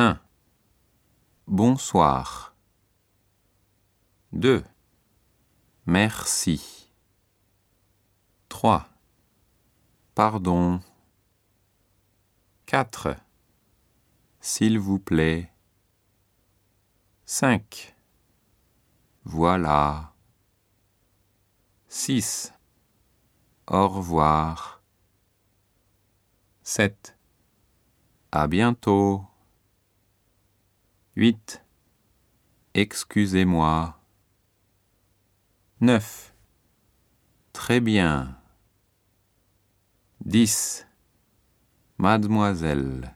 1. Bonsoir. 2. Merci. 3. Pardon. 4. S'il vous plaît. 5. Voilà. 6. Au revoir. 7. À bientôt. 8. Excusez-moi. 9. Très bien. 10. Mademoiselle.